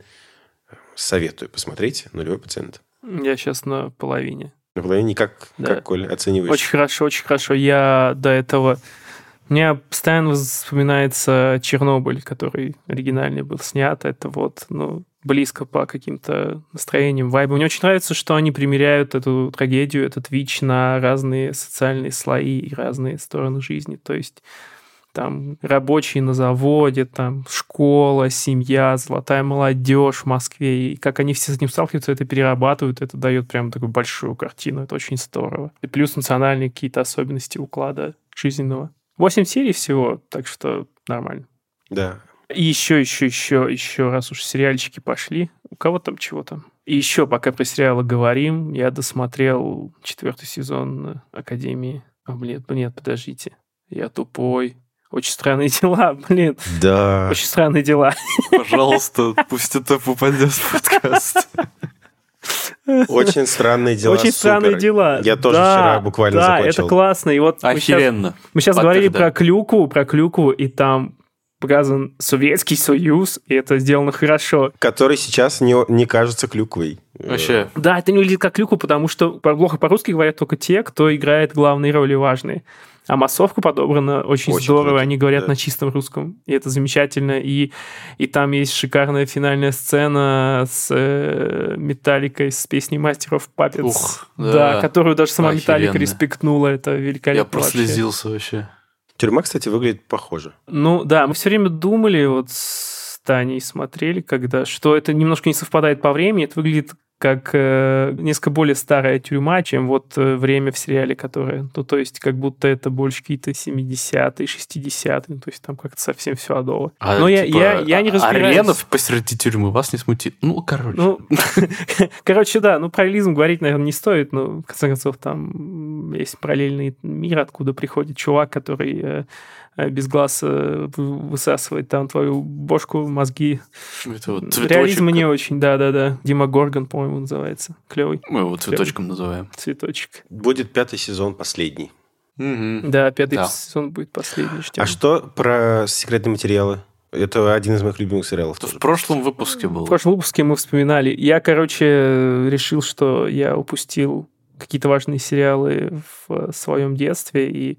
S3: Советую посмотреть «Нулевой пациент».
S2: Я сейчас на половине.
S3: На половине как, да. как Коль, оцениваешь?
S2: Очень хорошо, очень хорошо. Я до этого... Мне постоянно вспоминается Чернобыль, который оригинальный был снят. Это вот, ну, близко по каким-то настроениям, вайбам. Мне очень нравится, что они примеряют эту трагедию, этот ВИЧ на разные социальные слои и разные стороны жизни. То есть там рабочие на заводе, там школа, семья, золотая молодежь в Москве. И как они все с этим сталкиваются, это перерабатывают, это дает прям такую большую картину. Это очень здорово. И плюс национальные какие-то особенности уклада жизненного. Восемь серий всего, так что нормально.
S3: Да,
S2: и еще, еще, еще, еще раз уж сериальчики пошли. У кого там чего там? И еще, пока про сериалы говорим, я досмотрел четвертый сезон Академии. О, блин, нет, подождите. Я тупой. Очень странные *laughs* дела, блин.
S3: Да.
S2: Очень странные дела.
S1: Пожалуйста, пусть это попадет в подкаст.
S3: Очень странные дела.
S2: Очень странные дела.
S3: Я тоже да, вчера буквально
S2: да,
S3: закончил.
S2: это классно. И вот
S1: Охеренно.
S2: Мы сейчас, мы сейчас говорили про клюку, про клюку, и там показан Советский Союз, и это сделано хорошо.
S3: Который сейчас не, не кажется клюквой.
S1: Вообще.
S2: Да, это не выглядит как клюку, потому что плохо по-русски говорят только те, кто играет главные роли важные. А массовка подобрана очень,
S3: Очень
S2: здорово,
S3: круто,
S2: они говорят
S3: да.
S2: на чистом русском. И это замечательно. И, и там есть шикарная финальная сцена с э, Металликой, с песней Мастеров Папец.
S1: Ух,
S2: да.
S1: да.
S2: которую даже сама Металлика
S1: Охеренно.
S2: респектнула. Это великолепно
S1: Я
S2: вообще.
S1: прослезился вообще.
S3: Тюрьма, кстати, выглядит похоже.
S2: Ну да, мы все время думали, вот с Таней смотрели, когда, что это немножко не совпадает по времени, это выглядит как э, несколько более старая тюрьма, чем вот э, время в сериале, которое... Ну, то есть, как будто это больше какие-то 70-е, 60-е, ну, то есть там как-то совсем все адово.
S1: А,
S2: Но я,
S1: типа,
S2: я, я не
S1: а-
S2: разбираюсь.
S1: Арленов посреди тюрьмы вас не смутит. Ну, короче.
S2: Ну, *laughs* короче, да, ну, параллелизм говорить, наверное, не стоит, но, в конце концов, там есть параллельный мир, откуда приходит чувак, который э, без глаз э, вы- высасывает там твою бошку, мозги.
S1: это вот
S2: Реализм
S1: цветочек.
S2: не очень, да-да-да. Дима Горгон, по-моему, называется. Клевый
S1: Мы его цветочком называем.
S2: цветочек.
S3: Будет пятый сезон, последний.
S1: Мгм.
S2: Да, пятый
S1: Да.
S2: сезон будет последний. ждем.
S3: А что про секретные материалы? Это один из моих любимых сериалов.
S1: Это
S3: тоже.
S1: в прошлом выпуске
S2: В
S1: был.
S2: прошлом выпуске мы вспоминали. Я, короче, решил, что я упустил какие-то важные сериалы в своем детстве, и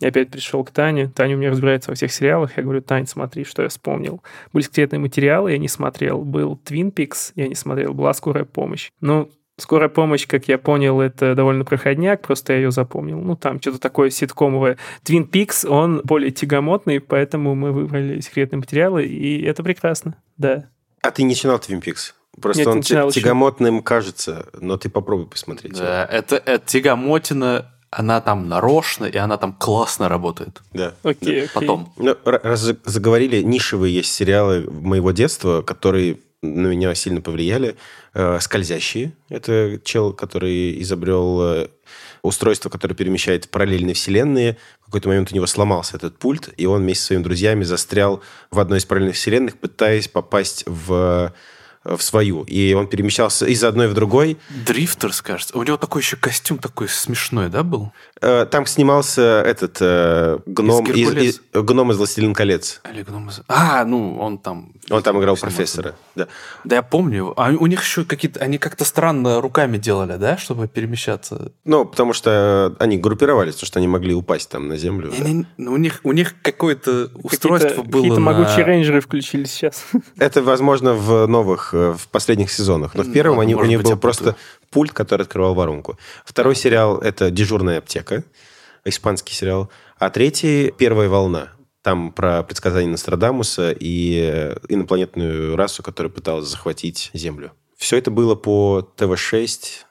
S2: я опять пришел к Тане. Таня у меня разбирается во всех сериалах. Я говорю, Тань, смотри, что я вспомнил. Были секретные материалы, я не смотрел. Был Twin Peaks, я не смотрел. Была скорая помощь. Ну, скорая помощь, как я понял, это довольно проходняк, просто я ее запомнил. Ну, там что-то такое ситкомовое. Twin Peaks, он более тягомотный, поэтому мы выбрали секретные материалы, и это прекрасно, да.
S3: А ты не начинал Twin Peaks? Просто
S2: Нет,
S3: он ти-
S2: еще.
S3: тягомотным кажется, но ты попробуй посмотреть.
S1: Да, это, это Тягомотина, она там нарочно, и она там классно работает.
S3: Да.
S2: Окей, окей.
S1: Потом.
S3: Ну, раз за- заговорили, нишевые есть сериалы моего детства, которые на меня сильно повлияли. Э, «Скользящие». Это чел, который изобрел э, устройство, которое перемещает параллельные вселенные. В какой-то момент у него сломался этот пульт, и он вместе со своими друзьями застрял в одной из параллельных вселенных, пытаясь попасть в, в свою. И он перемещался из одной в другой.
S1: Дрифтерс, кажется. У него такой еще костюм такой смешной, да, был?
S3: Э, Там снимался этот э, гном
S1: Из
S3: из,
S1: «Геркулес».
S3: из- гном из «Властелин колец».
S1: Или гном из- А, ну, он там...
S3: Он там играл
S1: Снимался.
S3: профессора. Да.
S1: Да, я помню. А у них еще какие-то... Они как-то странно руками делали, да, чтобы перемещаться?
S3: Ну, потому что они группировались, потому что они могли упасть там на землю.
S1: И они- ну, у них, у них какое-то устройство
S2: Какие-то-
S1: было
S2: Какие-то
S1: на-
S2: могучие рейнджеры включились сейчас.
S3: Это, возможно, в новых, в последних сезонах. Но в
S1: Ну,
S3: первом они, у них
S1: быть,
S3: был просто пульт, который открывал воронку. Второй сериал – это «Дежурная аптека», испанский сериал. А третий – «Первая волна». Там про предсказание Нострадамуса и э, инопланетную расу, которая пыталась захватить Землю. Все это было по ТВ-6.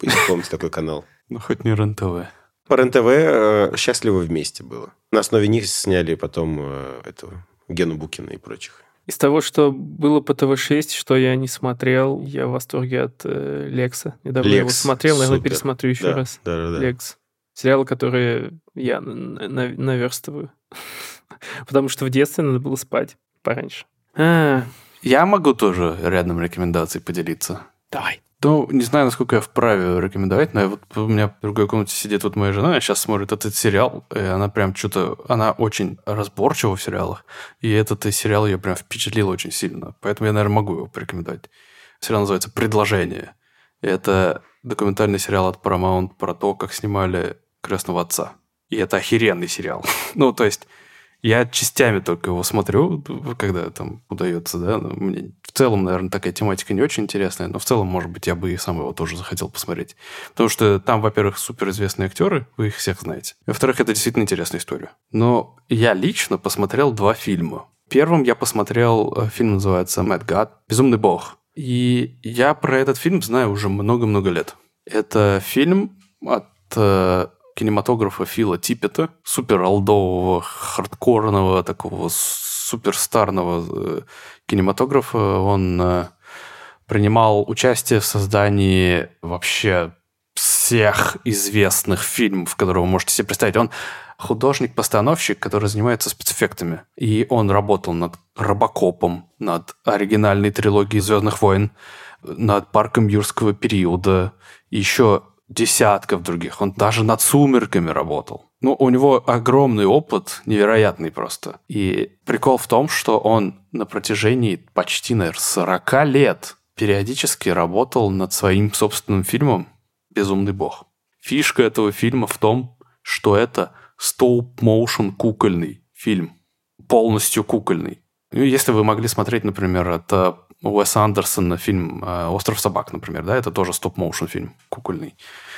S3: Если помните такой канал.
S1: Ну, хоть не РЕН-ТВ.
S3: По РЕН-ТВ э, «Счастливы вместе» было. На основе них сняли потом э, этого Гену Букина и прочих.
S2: Из того, что было по ТВ-6, что я не смотрел, я в восторге от э, Лекса. Недавно я его
S3: Лекс,
S2: смотрел, наверное,
S3: супер.
S2: пересмотрю еще
S3: Да,
S2: раз.
S3: да, да, да.
S2: Лекс. Сериалы, которые я на- на- наверстываю. *laughs* Потому что в детстве надо было спать пораньше. А,
S1: Я могу тоже рядом рекомендаций поделиться.
S2: Давай.
S1: Ну, не знаю, насколько я вправе рекомендовать, но я вот у меня в другой комнате сидит вот моя жена, она сейчас смотрит этот сериал, и она прям что-то... Она очень разборчива в сериалах, и этот и сериал ее прям впечатлил очень сильно. Поэтому я, наверное, могу его порекомендовать. Сериал называется «Предложение». И это документальный сериал от Paramount про то, как снимали «Крестного отца». И это охеренный сериал. *laughs* ну, то есть... Я частями только его смотрю, когда там удается, да. Мне в целом, наверное, такая тематика не очень интересная, но в целом, может быть, я бы и сам его тоже захотел посмотреть. Потому что там, во-первых, суперизвестные актеры, вы их всех знаете. Во-вторых, это действительно интересная история. Но я лично посмотрел два фильма. Первым я посмотрел, э, фильм называется «Mad God», «Безумный бог». И я про этот фильм знаю уже много-много лет. Это фильм от э, кинематографа Фила Типпета, супер олдового, хардкорного, такого суперстарного э, кинематографа. Он э, принимал участие в создании вообще всех известных фильмов, которые вы можете себе представить. Он художник-постановщик, который занимается спецэффектами. И он работал над Робокопом, над оригинальной трилогией «Звездных войн», над «Парком юрского периода», еще десятков других. Он даже над «Сумерками» работал. Ну, у него огромный опыт, невероятный просто. И прикол в том, что он на протяжении почти, наверное, 40 лет периодически работал над своим собственным фильмом «Безумный бог». Фишка этого фильма в том, что это стоп-моушен кукольный фильм. Полностью кукольный. Ну, если вы могли смотреть, например, это Уэса Андерсона фильм э, «Остров собак», например, да, это тоже stop motion фильм кукольный.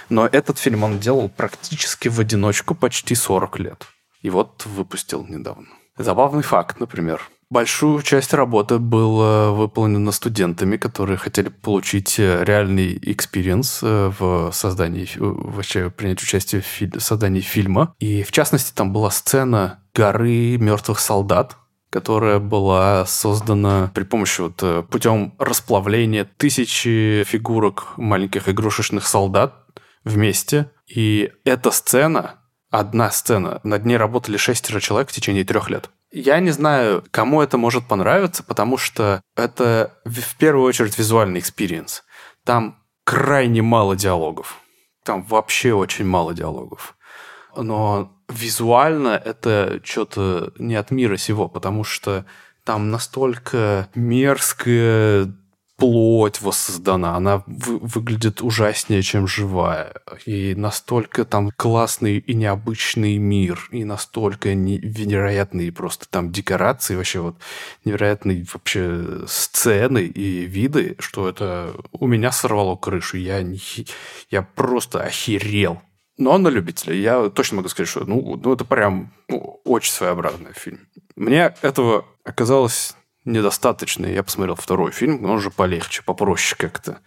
S1: Но этот фильм он делал практически в одиночку почти 40 лет. И вот выпустил недавно. Забавный факт, например. Большую часть работы была выполнена студентами, которые хотели получить э, реальный experience э, в создании, вообще принять участие в создании фильма. И, в частности, там была сцена горы мертвых солдат, которая была создана при помощи вот э, путем расплавления тысячи фигурок маленьких игрушечных солдат вместе. И эта сцена, одна сцена, над ней работали шестеро человек в течение трех лет. Я не знаю, кому это может понравиться, потому что это в первую очередь визуальный experience. Там крайне мало диалогов. Там вообще очень мало диалогов. Но визуально это что-то не от мира сего, потому что там настолько мерзкое плоть воссоздана, она вы, выглядит ужаснее, чем живая. И настолько там классный и необычный мир, и настолько невероятные просто там декорации, вообще вот невероятные вообще сцены и виды, что это у меня сорвало крышу. Я, не, я просто охерел. Но он на любителя. Я точно могу сказать, что ну, ну это прям ну, очень своеобразный фильм. Мне этого оказалось недостаточно. Я посмотрел второй фильм, он уже полегче, попроще как-то.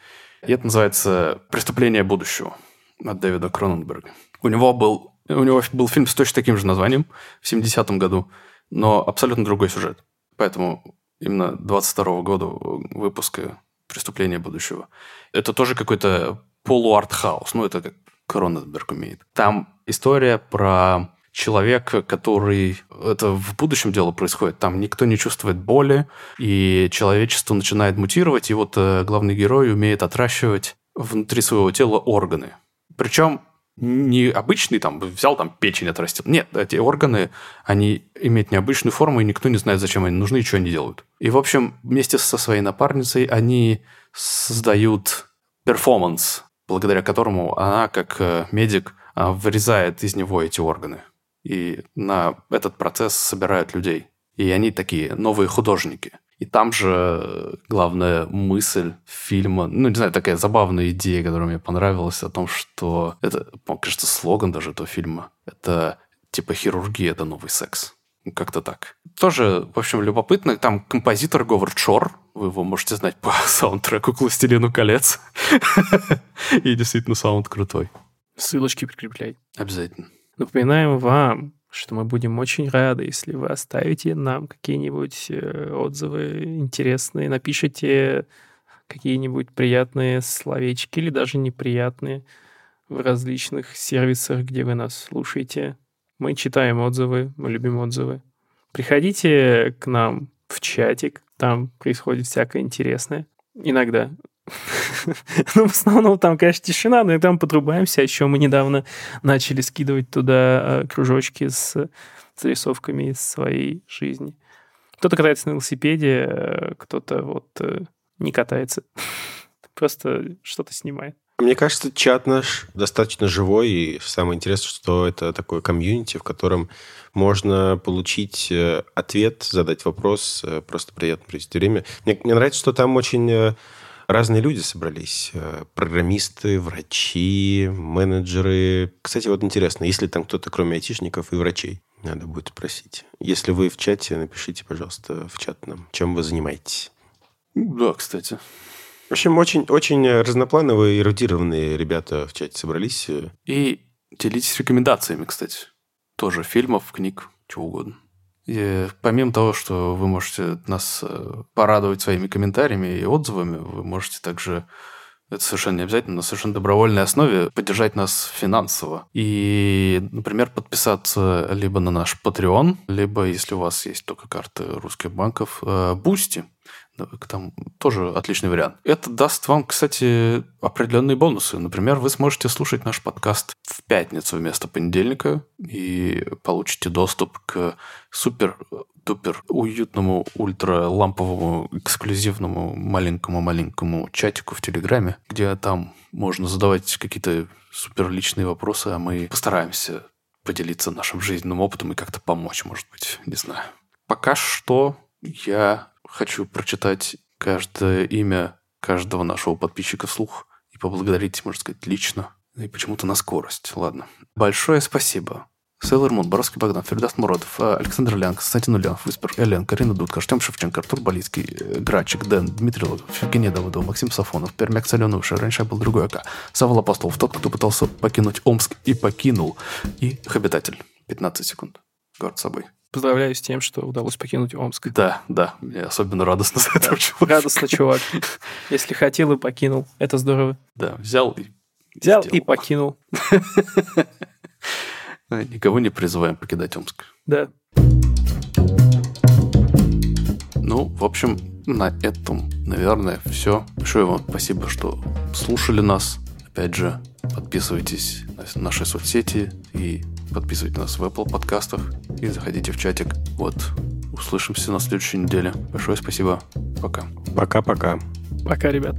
S1: И это называется «Преступление будущего» от Дэвида Кроненберга. У него был, у него был фильм с точно таким же названием в 70-м году, но абсолютно другой сюжет. Поэтому именно 22 -го года выпуска «Преступление будущего». Это тоже какой-то полуартхаус. Ну, это как Кроненберг умеет. Там история про человека, который... Это в будущем дело происходит. Там никто не чувствует боли, и человечество начинает мутировать, и вот э, главный герой умеет отращивать внутри своего тела органы. Причем не обычный, там, взял там печень отрастил. Нет, эти органы, они имеют необычную форму, и никто не знает, зачем они нужны и что они делают. И, в общем, вместе со своей напарницей они создают перформанс, благодаря которому она, как э, медик, э, вырезает из него эти органы и на этот процесс собирают людей. И они такие новые художники. И там же главная мысль фильма, ну, не знаю, такая забавная идея, которая мне понравилась, о том, что это, кажется, слоган даже этого фильма. Это типа хирургия – это новый секс. Как-то так. Тоже, в общем, любопытно. Там композитор Говард Шор. Вы его можете знать по *laughs* саундтреку «Кластелину колец». *laughs* И действительно саунд крутой.
S2: Ссылочки прикрепляй.
S1: Обязательно.
S2: Напоминаем вам, что мы будем очень рады, если вы оставите нам какие-нибудь э, отзывы интересные, напишите какие-нибудь приятные словечки или даже неприятные в различных сервисах, где вы нас слушаете. Мы читаем отзывы, мы любим отзывы. Приходите к нам в чатик, там происходит всякое интересное. Иногда. *laughs* ну, в основном там, конечно, тишина, но и там подрубаемся. Еще мы недавно начали скидывать туда э, кружочки с зарисовками из своей жизни. Кто-то катается на велосипеде, э, кто-то вот э, не катается. *laughs* Просто что-то снимает.
S3: Мне кажется, чат наш достаточно живой, и самое интересное, что это такое комьюнити, в котором можно получить ответ, задать вопрос, просто приятно провести время. Мне, мне нравится, что там очень разные люди собрались. Э, программисты, врачи, менеджеры. Кстати, вот интересно, если там кто-то, кроме айтишников и врачей, надо будет спросить. Если вы в чате, напишите, пожалуйста, в чат нам, чем вы занимаетесь.
S1: Да, кстати.
S3: В общем, очень, очень разноплановые, эрудированные ребята в чате собрались.
S1: И делитесь рекомендациями, кстати. Тоже фильмов, книг, чего угодно. И помимо того, что вы можете нас э, порадовать своими комментариями и отзывами, вы можете также это совершенно не обязательно, на совершенно добровольной основе поддержать нас финансово. И, например, подписаться либо на наш Patreon, либо, если у вас есть только карты русских банков, Бусти. Там тоже отличный вариант. Это даст вам, кстати, определенные бонусы. Например, вы сможете слушать наш подкаст в пятницу вместо понедельника и получите доступ к супер дупер уютному, ультра ламповому, эксклюзивному маленькому-маленькому чатику в Телеграме, где там можно задавать какие-то супер личные вопросы, а мы постараемся поделиться нашим жизненным опытом и как-то помочь, может быть, не знаю. Пока что я хочу прочитать каждое имя каждого нашего подписчика вслух и поблагодарить, можно сказать, лично. И почему-то на скорость. Ладно. Большое спасибо Сейлор Мун, Боровский Богдан, Фердаст Муродов, э, Александр Лян, Константин Ульянов, Виспер, Элен, Карина Дудка, Артем Шевченко, Артур Болицкий, э, Грачик, Дэн, Дмитрий Логов, Евгений Давыдов, Максим Сафонов, Пермяк Соленуша, раньше был другой АК, Савол Апостолов, тот, кто пытался покинуть Омск и покинул, и Хабитатель. 15 секунд. Город с собой.
S2: Поздравляю с тем, что удалось покинуть Омск.
S1: Да, да, мне особенно радостно за этого
S2: чувака. Радостно, чувак. Если хотел и покинул, это здорово.
S1: Да, взял и
S2: Взял и покинул. *laughs*
S1: Никого не призываем покидать Омск.
S2: Да.
S1: Ну, в общем, на этом, наверное, все. Большое вам спасибо, что слушали нас. Опять же, подписывайтесь на наши соцсети и подписывайтесь нас в Apple подкастах и заходите в чатик. Вот, услышимся на следующей неделе. Большое спасибо. Пока.
S3: Пока-пока.
S2: Пока, ребят.